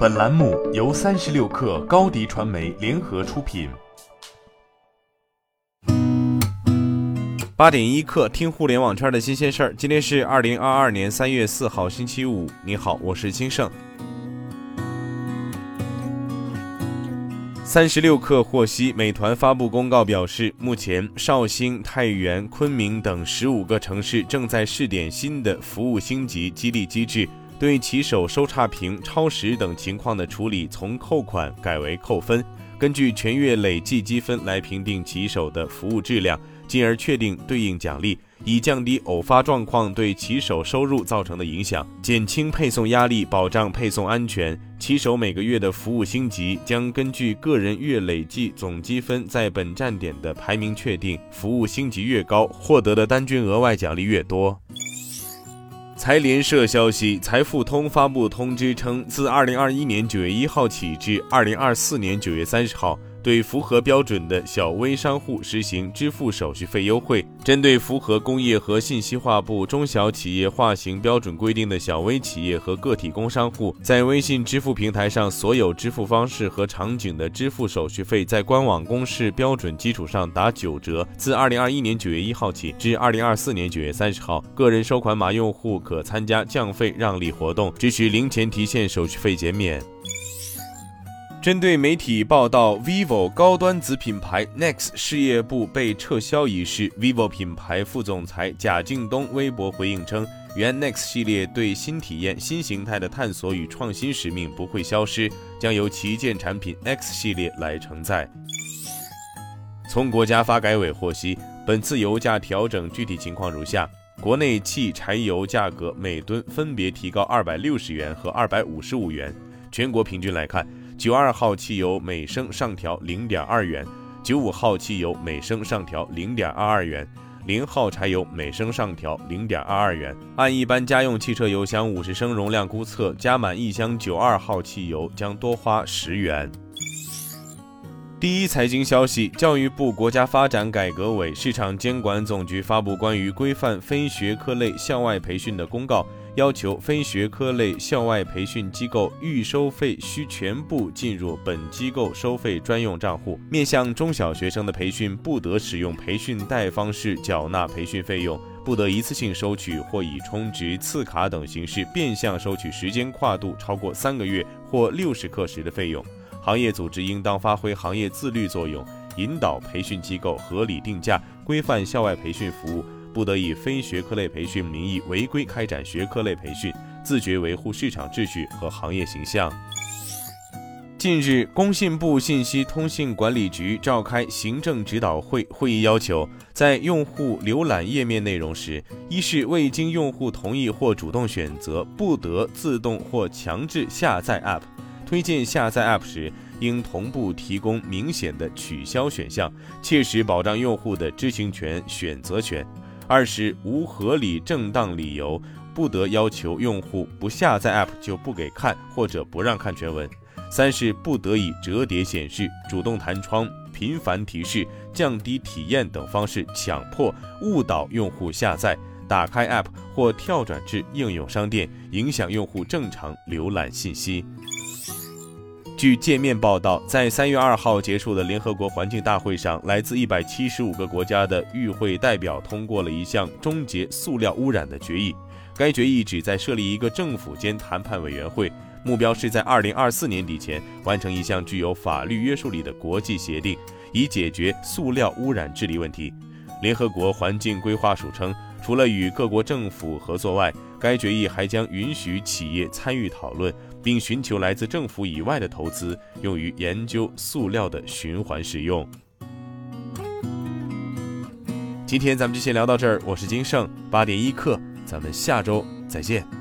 本栏目由三十六氪高低传媒联合出品。八点一刻，听互联网圈的新鲜事儿。今天是二零二二年三月四号，星期五。你好，我是金盛。三十六氪获悉，美团发布公告表示，目前绍兴、太原、昆明等十五个城市正在试点新的服务星级激励机制。对骑手收差评、超时等情况的处理从扣款改为扣分，根据全月累计积分来评定骑手的服务质量，进而确定对应奖励，以降低偶发状况对骑手收入造成的影响，减轻配送压力，保障配送安全。骑手每个月的服务星级将根据个人月累计总积分在本站点的排名确定，服务星级越高，获得的单均额外奖励越多。财联社消息，财付通发布通知称，自二零二一年九月一号起至二零二四年九月三十号。对符合标准的小微商户实行支付手续费优惠。针对符合工业和信息化部中小企业划型标准规定的小微企业和个体工商户，在微信支付平台上所有支付方式和场景的支付手续费，在官网公示标准基础上打九折。自二零二一年九月一号起至二零二四年九月三十号，个人收款码用户可参加降费让利活动，支持零钱提现手续费减免。针对媒体报道 vivo 高端子品牌 next 事业部被撤销一事，vivo 品牌副总裁贾敬东微博回应称，原 next 系列对新体验、新形态的探索与创新使命不会消失，将由旗舰产品 X 系列来承载。从国家发改委获悉，本次油价调整具体情况如下：国内汽柴油价格每吨分别提高二百六十元和二百五十五元，全国平均来看。九二号汽油每升上调零点二元，九五号汽油每升上调零点二二元，零号柴油每升上调零点二二元。按一般家用汽车油箱五十升容量估测，加满一箱九二号汽油将多花十元。第一财经消息，教育部国家发展改革委市场监管总局发布关于规范非学科类校外培训的公告。要求非学科类校外培训机构预收费需全部进入本机构收费专用账户。面向中小学生的培训，不得使用培训贷方式缴纳培训费用，不得一次性收取或以充值、次卡等形式变相收取时间跨度超过三个月或六十课时的费用。行业组织应当发挥行业自律作用，引导培训机构合理定价，规范校外培训服务。不得以非学科类培训名义违规开展学科类培训，自觉维护市场秩序和行业形象。近日，工信部信息通信管理局召开行政指导会，会议要求，在用户浏览页面内容时，一是未经用户同意或主动选择，不得自动或强制下载 App；推荐下载 App 时，应同步提供明显的取消选项，切实保障用户的知情权、选择权。二是无合理正当理由，不得要求用户不下载 App 就不给看或者不让看全文。三是不得以折叠显示、主动弹窗、频繁提示、降低体验等方式强迫、误导用户下载、打开 App 或跳转至应用商店，影响用户正常浏览信息。据界面报道，在三月二号结束的联合国环境大会上，来自一百七十五个国家的与会代表通过了一项终结塑料污染的决议。该决议旨在设立一个政府间谈判委员会，目标是在二零二四年底前完成一项具有法律约束力的国际协定，以解决塑料污染治理问题。联合国环境规划署称，除了与各国政府合作外，该决议还将允许企业参与讨论。并寻求来自政府以外的投资，用于研究塑料的循环使用。今天咱们就先聊到这儿，我是金盛八点一刻，咱们下周再见。